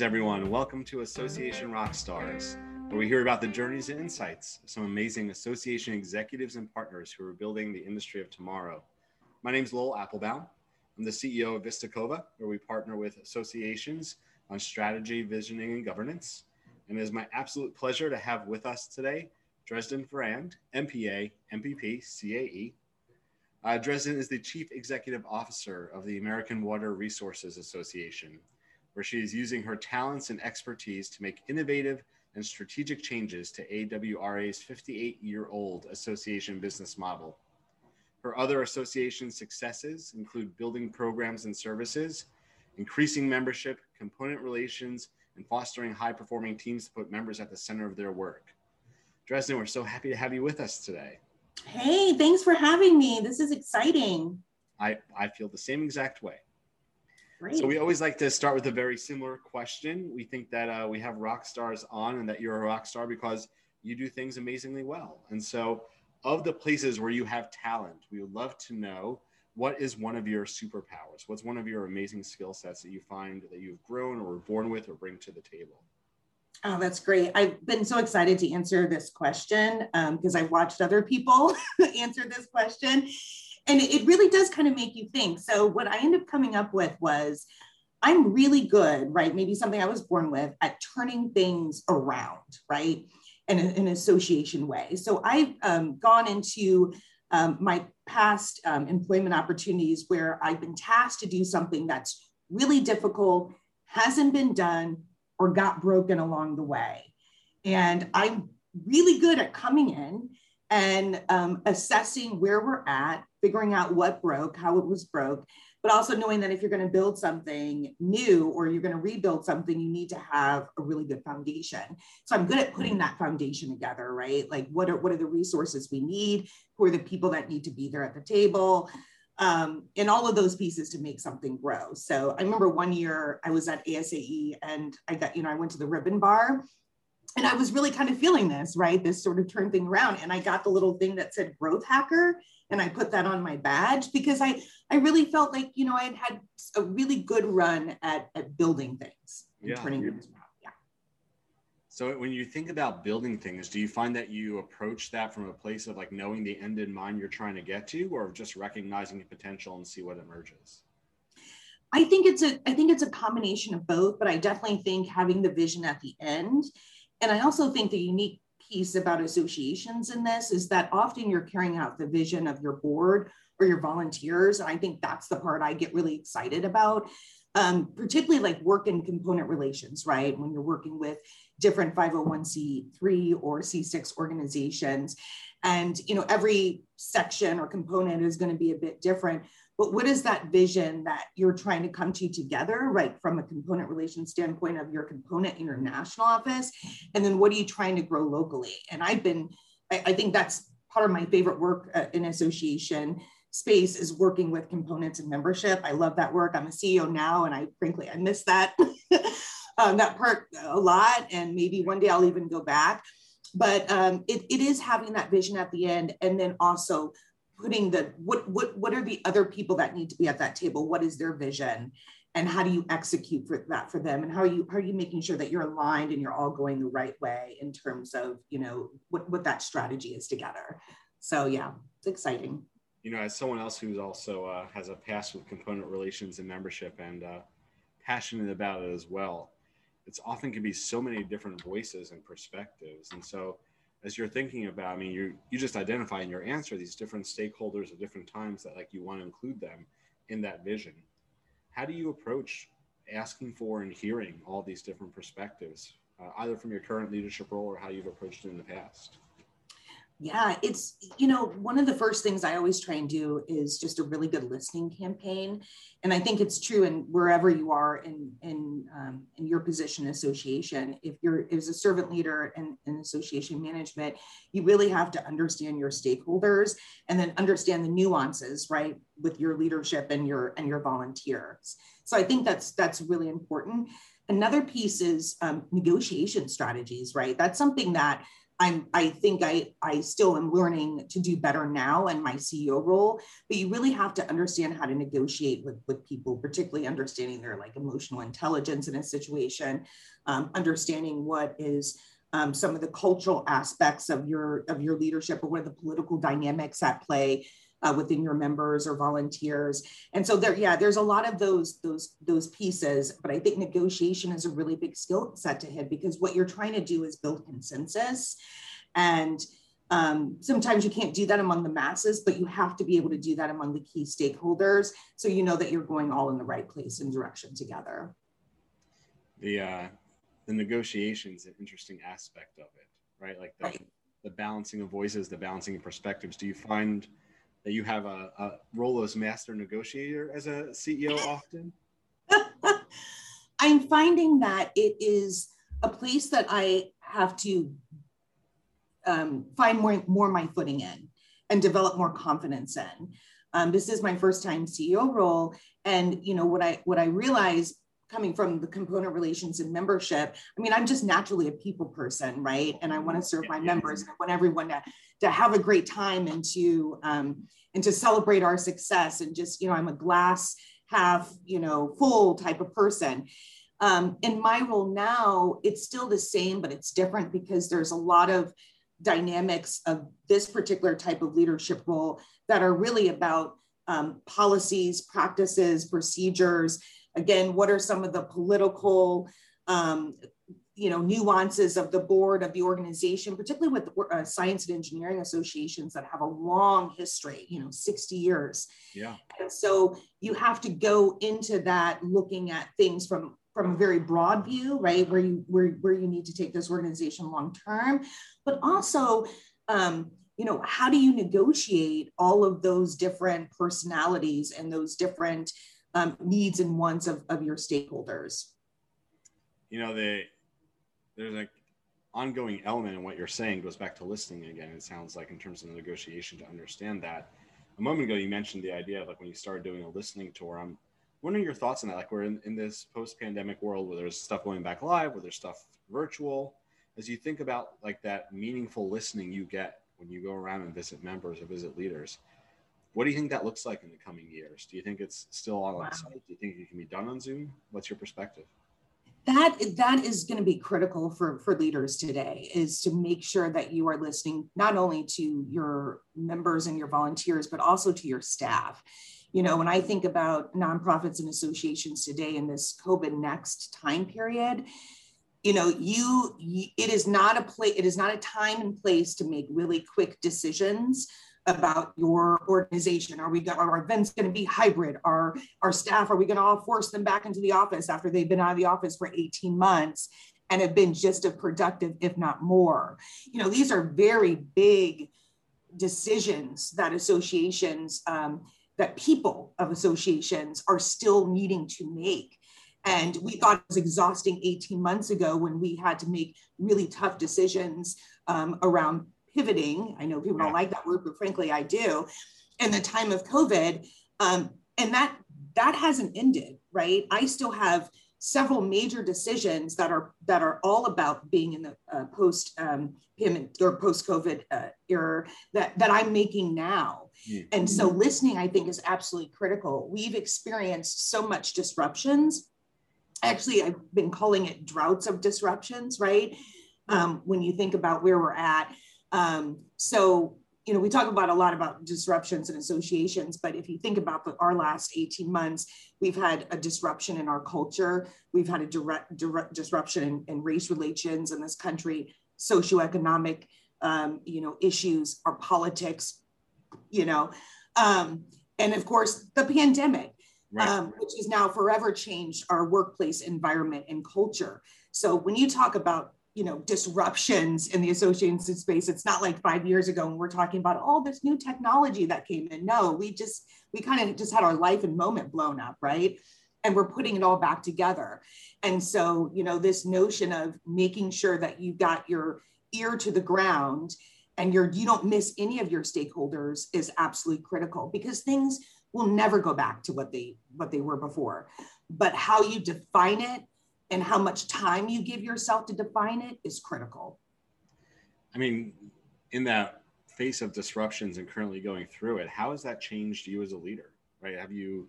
Greetings, everyone. Welcome to Association Rockstars, where we hear about the journeys and insights of some amazing association executives and partners who are building the industry of tomorrow. My name is Lowell Aplebaum. I'm the CEO of Vistacova, where we partner with associations on strategy, visioning, and governance. And it is my absolute pleasure to have with us today Dresden Farrand, MPA, MPP, CAE. Uh, Dresden is the Chief Executive Officer of the American Water Resources Association, where she is using her talents and expertise to make innovative and strategic changes to AWRA's 58 year old association business model. Her other association successes include building programs and services, increasing membership, component relations, and fostering high performing teams to put members at the center of their work. Dresden, we're so happy to have you with us today. Hey, thanks for having me. This is exciting. I, I feel the same exact way. Great. So we always like to start with a very similar question. We think that uh, we have rock stars on and that you're a rock star because you do things amazingly well. And so, of the places where you have talent, we would love to know what is one of your superpowers? What's one of your amazing skill sets that you find that you've grown or were born with or bring to the table? Oh, that's great. I've been so excited to answer this question because um, I've watched other people answer this question and it really does kind of make you think. So what I ended up coming up with was I'm really good, right? Maybe something I was born with at turning things around, right? In an association way. So I've um, gone into um, my past um, employment opportunities where I've been tasked to do something that's really difficult, hasn't been done, or got broken along the way. And I'm really good at coming in and um, assessing where we're at, figuring out what broke, how it was broke, but also knowing that if you're going to build something new or you're going to rebuild something, you need to have a really good foundation. So I'm good at putting that foundation together, right? Like what are what are the resources we need? Who are the people that need to be there at the table? Um, and all of those pieces to make something grow. So I remember one year I was at ASAE and I got, you know, I went to the ribbon bar and I was really kind of feeling this, right? This sort of turn thing around. And I got the little thing that said growth hacker and I put that on my badge because I, I really felt like, you know, I had had a really good run at, at building things and yeah, turning things around. Yeah. So when you think about building things, do you find that you approach that from a place of like knowing the end in mind you're trying to get to, or just recognizing the potential and see what emerges? I think it's a I think it's a combination of both, but I definitely think having the vision at the end and I also think the unique piece about associations in this is that often you're carrying out the vision of your board or your volunteers. And I think that's the part I get really excited about. Um, particularly like work and component relations, right? When you're working with different 501c3 or C6 organizations. And you know, every section or component is going to be a bit different but what is that vision that you're trying to come to together right from a component relation standpoint of your component in your national office? And then what are you trying to grow locally? And i've been i, I think that's part of my favorite work uh, in association space is working with components and membership. I love that work. I'm a ceo now and i frankly i miss that um, that part a lot and maybe one day i'll even go back. But um, it, it is having that vision at the end and then also putting the what what what are the other people that need to be at that table? What is their vision? And how do you execute for that for them? And how are you how are you making sure that you're aligned and you're all going the right way in terms of you know what what that strategy is together? So yeah it's exciting. You know as someone else who's also uh, has a past with component relations and membership and uh, passionate about it as well it's often can be so many different voices and perspectives. And so as you're thinking about, I mean, you you just identify in your answer these different stakeholders at different times that like you want to include them in that vision. How do you approach asking for and hearing all these different perspectives, uh, either from your current leadership role or how you've approached it in the past? Yeah, it's, you know, one of the first things I always try and do is just a really good listening campaign. And I think it's true in wherever you are in, in, um, in your position association. If you're as a servant leader in, in association management, you really have to understand your stakeholders and then understand the nuances, right, with your leadership and your and your volunteers. So I think that's that's really important. Another piece is um, negotiation strategies, right? That's something that I'm, I think I, I still am learning to do better now in my CEO role, but you really have to understand how to negotiate with, with people, particularly understanding their like emotional intelligence in a situation, um, understanding what is um, some of the cultural aspects of your of your leadership or what are the political dynamics at play uh, within your members or volunteers. And so there, yeah, there's a lot of those those those pieces. But I think negotiation is a really big skill set to hit because what you're trying to do is build consensus, and um, sometimes you can't do that among the masses, but you have to be able to do that among the key stakeholders, so you know that you're going all in the right place and direction together. The uh, the negotiation is an interesting aspect of it, right? Like the, right. the balancing of voices, the balancing of perspectives. Do you find that you have a, a role as master negotiator as a CEO often? I'm finding that it is a place that I have to um, find more, more my footing in and develop more confidence in. Um, this is my first time CEO role, and you know what I what I realize coming from the component relations and membership. I mean, I'm just naturally a people person, right? And I want to serve my members. and I want everyone to to have a great time and to um, and to celebrate our success and just you know i'm a glass half you know full type of person um, in my role now it's still the same but it's different because there's a lot of dynamics of this particular type of leadership role that are really about um, policies practices procedures again what are some of the political um, you know nuances of the board of the organization particularly with uh, science and engineering associations that have a long history you know 60 years? Yeah. And so you have to go into that looking at things from from a very broad view right where you where, where you need to take this organization long term. But also um, you know how do you negotiate all of those different personalities and those different um, needs and wants of, of your stakeholders you know the there's an ongoing element in what you're saying goes back to listening again. It sounds like in terms of the negotiation to understand that. A moment ago, you mentioned the idea of like when you started doing a listening tour. I'm wondering your thoughts on that. Like we're in, in this post-pandemic world where there's stuff going back live, where there's stuff virtual. As you think about like that meaningful listening you get when you go around and visit members or visit leaders, what do you think that looks like in the coming years? Do you think it's still all on site? Do you think it can be done on Zoom? What's your perspective? that that is going to be critical for for leaders today is to make sure that you are listening not only to your members and your volunteers but also to your staff you know when i think about nonprofits and associations today in this covid next time period you know you it is not a place it is not a time and place to make really quick decisions about your organization. Are we going, are our events going to be hybrid? Are our staff, are we going to all force them back into the office after they've been out of the office for 18 months and have been just as productive, if not more? You know, these are very big decisions that associations, um, that people of associations are still needing to make. And we thought it was exhausting 18 months ago when we had to make really tough decisions um, around pivoting. I know people don't like that word, but frankly, I do. In the time of COVID, um, and that that hasn't ended, right? I still have several major decisions that are that are all about being in the uh, post um, or post COVID uh, era that that I'm making now. Mm-hmm. And so listening, I think, is absolutely critical. We've experienced so much disruptions. Actually, I've been calling it droughts of disruptions, right? Um, when you think about where we're at, um, so, you know, we talk about a lot about disruptions and associations, but if you think about the, our last 18 months, we've had a disruption in our culture. We've had a direct, direct disruption in, in race relations in this country, socioeconomic, um, you know, issues, our politics, you know, um, and of course the pandemic, right. um, which has now forever changed our workplace environment and culture. So when you talk about you know disruptions in the association space. It's not like five years ago when we're talking about oh, all this new technology that came in. No we just we kind of just had our life and moment blown up right? And we're putting it all back together. And so you know this notion of making sure that you got your ear to the ground and you're you don't miss any of your stakeholders is absolutely critical because things will never go back to what they what they were before. But how you define it and how much time you give yourself to define it is critical. I mean, in that face of disruptions and currently going through it, how has that changed you as a leader? Right? Have you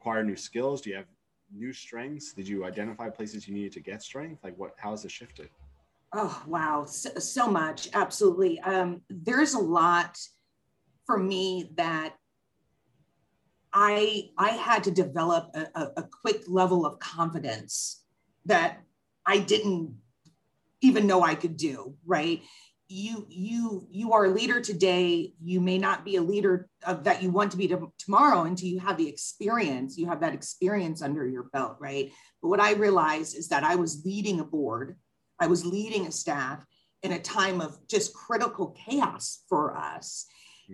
acquired new skills? Do you have new strengths? Did you identify places you needed to get strength? Like what? How has it shifted? Oh wow, so, so much. Absolutely. Um, there's a lot for me that I I had to develop a, a, a quick level of confidence that I didn't even know I could do. Right? You you you are a leader today. You may not be a leader of, that you want to be to, tomorrow until you have the experience. You have that experience under your belt right? But what i realized is that i was leading a board. I was leading a staff in a time of just critical chaos for us.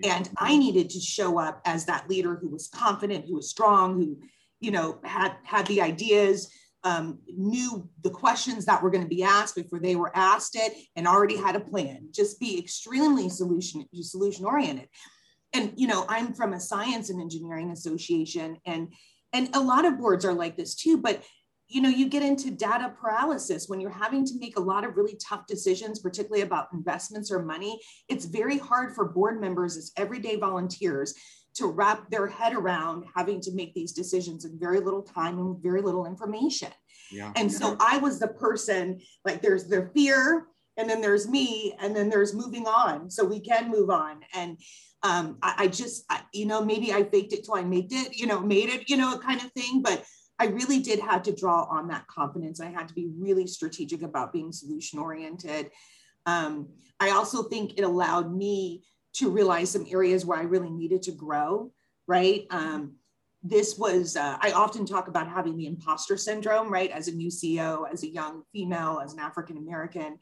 And i needed to show up as that leader who was confident who was strong who you know had had the ideas um, knew the questions that were going to be asked before they were asked it and already had a plan. Just be extremely solution solution oriented. And you know i'm from a science and engineering association and and a lot of boards are like this too but you know you get into data paralysis when you're having to make a lot of really tough decisions particularly about investments or money. It's very hard for board members as everyday volunteers to wrap their head around having to make these decisions in very little time and very little information. Yeah. And so I was the person, like there's the fear, and then there's me, and then there's moving on. So we can move on. And um, I, I just, I, you know, maybe I faked it till I made it, you know, made it, you know, kind of thing. But I really did have to draw on that confidence. I had to be really strategic about being solution oriented. Um, I also think it allowed me to realize some areas where I really needed to grow, right? Um, this was, uh, I often talk about having the imposter syndrome, right? As a new CEO, as a young female, as an African American.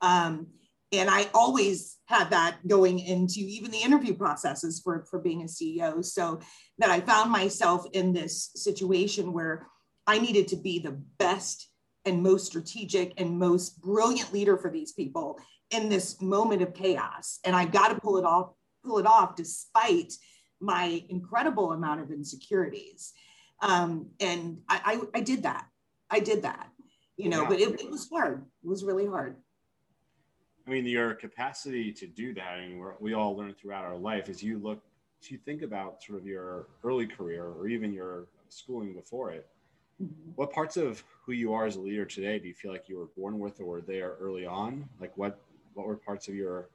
Um, and I always had that going into even the interview processes for, for being a CEO. So that I found myself in this situation where I needed to be the best and most strategic and most brilliant leader for these people in this moment of chaos. And i got to pull it off pull it off despite my incredible amount of insecurities. Um, and I, I, I did that. I did that you know yeah. but it, it, was hard. It was really hard. I mean your capacity to do that I mean, we all learn throughout our life as you look as you think about sort of your early career or even your schooling before it mm-hmm. what parts of who you are as a leader today do you feel like you were born with or were there early on? Like what what were parts of your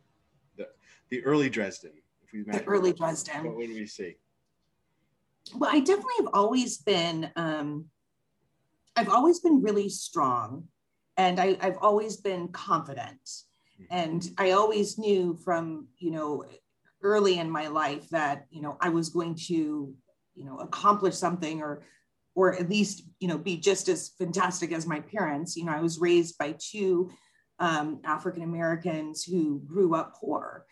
the, the early Dresden? If we the early Dresden. What would we see? Well, I definitely have always been. Um, I've always been really strong, and I, I've always been confident, mm-hmm. and I always knew from you know early in my life that you know I was going to you know accomplish something or or at least you know be just as fantastic as my parents you know i was raised by two um, African Americans who grew up poor.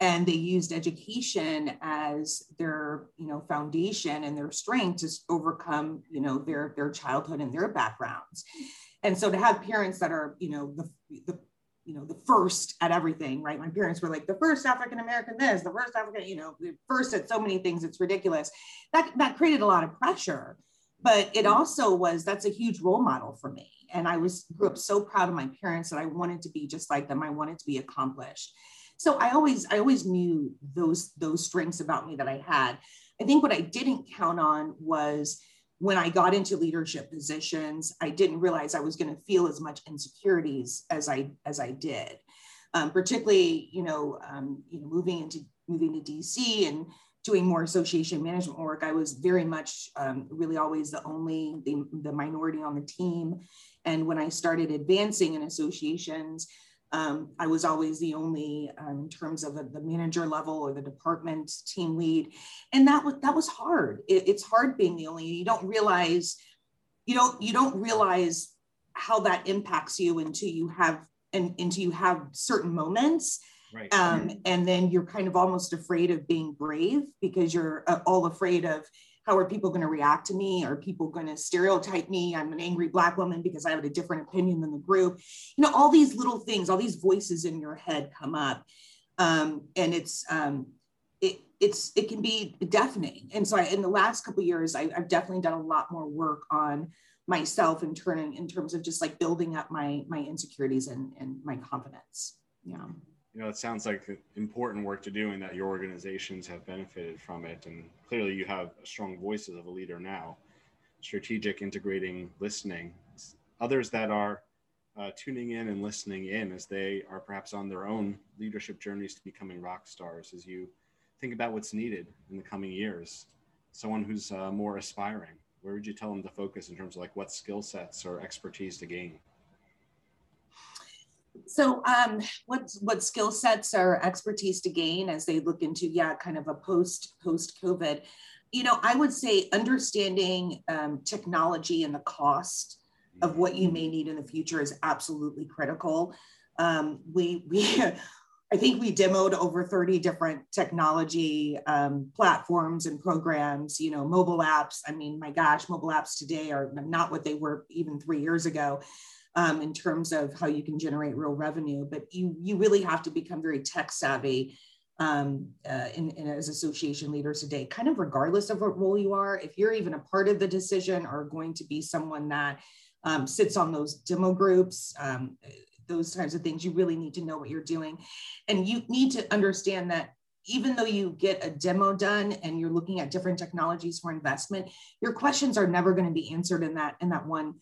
And they used education as their you know foundation and their strength to overcome you know their their childhood and their backgrounds. And so to have parents that are you know the, the you know the first at everything right? My parents were like the first african american this the first african you know first at so many things it's ridiculous. That that created a lot of pressure but it also was that's a huge role model for me and I was grew up so proud of my parents that I wanted to be just like them. I wanted to be accomplished. So I always I always knew those those strengths about me that I had. I think what I didn't count on was when I got into leadership positions, I didn't realize I was going to feel as much insecurities as I as I did. Um, particularly, you know, um, you know, moving into moving to DC and doing more association management work, I was very much um, really always the only the, the minority on the team. And when I started advancing in associations, um, I was always the only um, in terms of a, the manager level or the department team lead, and that was that was hard. It, it's hard being the only. You don't realize, you don't you don't realize how that impacts you until you have and until you have certain moments. Right. Um, and then you're kind of almost afraid of being brave because you're uh, all afraid of how are people going to react to me? Are people going to stereotype me? I'm an angry Black woman because I have a different opinion than the group. You know, all these little things, all these voices in your head come up. Um, and it's, um, it, it's, it can be deafening. And so I, in the last couple years, I, I've definitely done a lot more work on myself in turning in terms of just like building up my, my insecurities and, and my confidence. Yeah. You know, it sounds like important work to do and that your organizations have benefited from it. And clearly you have a strong voice as a leader now, strategic, integrating, listening. Others that are uh, tuning in and listening in as they are perhaps on their own leadership journeys to becoming rock stars as you think about what's needed in the coming years. Someone who's uh, more aspiring, where would you tell them to focus in terms of like what skill sets or expertise to gain? So, um, what what skill sets or expertise to gain as they look into yeah, kind of a post post COVID? You know, I would say understanding um, technology and the cost of what you may need in the future is absolutely critical. Um, we we I think we demoed over 30 different technology um, platforms and programs, you know, mobile apps. I mean, my gosh, mobile apps today are not what they were even three years ago um, in terms of how you can generate real revenue. But you you really have to become very tech savvy um, uh, in, in, as association leaders today, kind of regardless of what role you are. If you're even a part of the decision or going to be someone that um, sits on those demo groups, um, those types of things, you really need to know what you're doing, and you need to understand that even though you get a demo done and you're looking at different technologies for investment your questions are never going to be answered in that in that one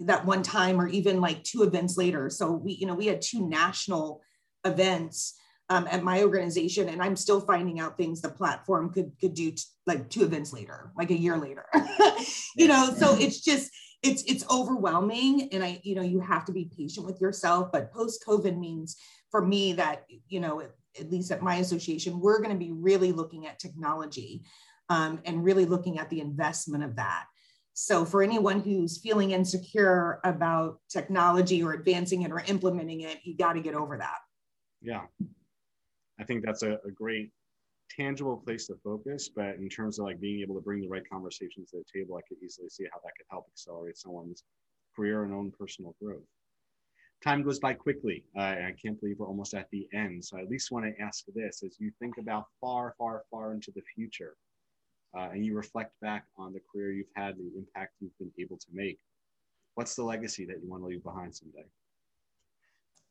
that one time or even like two events later. So we, you know, we had two national events um, at my organization, and I'm still finding out things the platform could could do t- like two events later, like a year later. you know, so it's just it's it's overwhelming, and I, you know, you have to be patient with yourself. But post COVID means for me that you know, at, at least at my association, we're going to be really looking at technology um, and really looking at the investment of that. So, for anyone who's feeling insecure about technology or advancing it or implementing it, you got to get over that. Yeah. I think that's a, a, great tangible place to focus. But in terms of like being able to bring the right conversations to the table, I could easily see how that could help accelerate someone's career and own personal growth. Time goes by quickly. Uh, I can't believe we're almost at the end. So I at least want to ask this as you think about far, far, far into the future uh, and you reflect back on the career you've had, the impact you've been able to make, what's the legacy that you want to leave behind someday?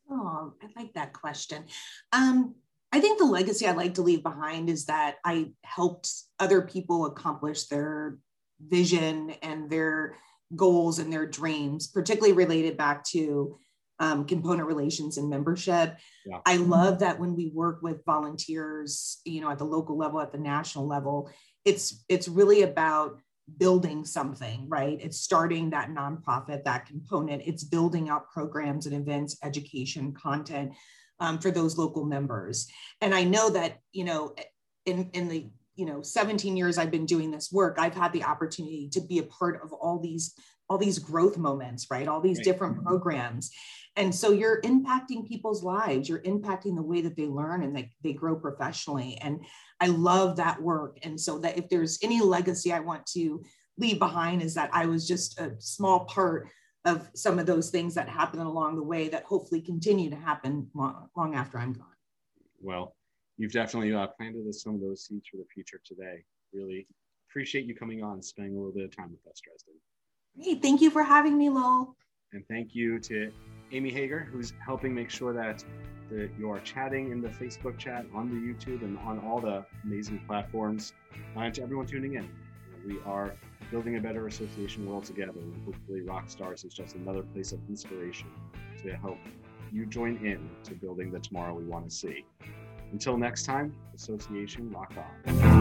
Oh, I like that question. Um, I think the legacy I'd like to leave behind is that I helped other people accomplish their vision and their goals and their dreams, particularly related back to um, component relations and membership. Yeah. I love that when we work with volunteers, you know, at the local level, at the national level, it's it's really about building something right? It's starting that nonprofit that component. It's building out programs and events education content um, for those local members. And i know that you know in in the you know 17 years i've been doing this work i've had the opportunity to be a part of all these all these growth moments right? All these right. different programs. And so you're impacting people's lives. You're impacting the way that they learn and they, they grow professionally. And i love that work. And so that if there's any legacy i want to leave behind is that i was just a small part of some of those things that happen along the way that hopefully continue to happen long, long after i'm gone. Well you've definitely uh, planted some of those seeds for the future today. Really appreciate you coming on spending a little bit of time with us dresden Hey, thank you for having me lowell and thank you to Amy Hager, who's helping make sure that the, you are chatting in the Facebook chat, on the YouTube, and on all the amazing platforms. And to everyone tuning in, we are building a better association world together. And hopefully, Rockstars is just another place of inspiration to help you join in to building the tomorrow we want to see. Until next time, Association Rock On.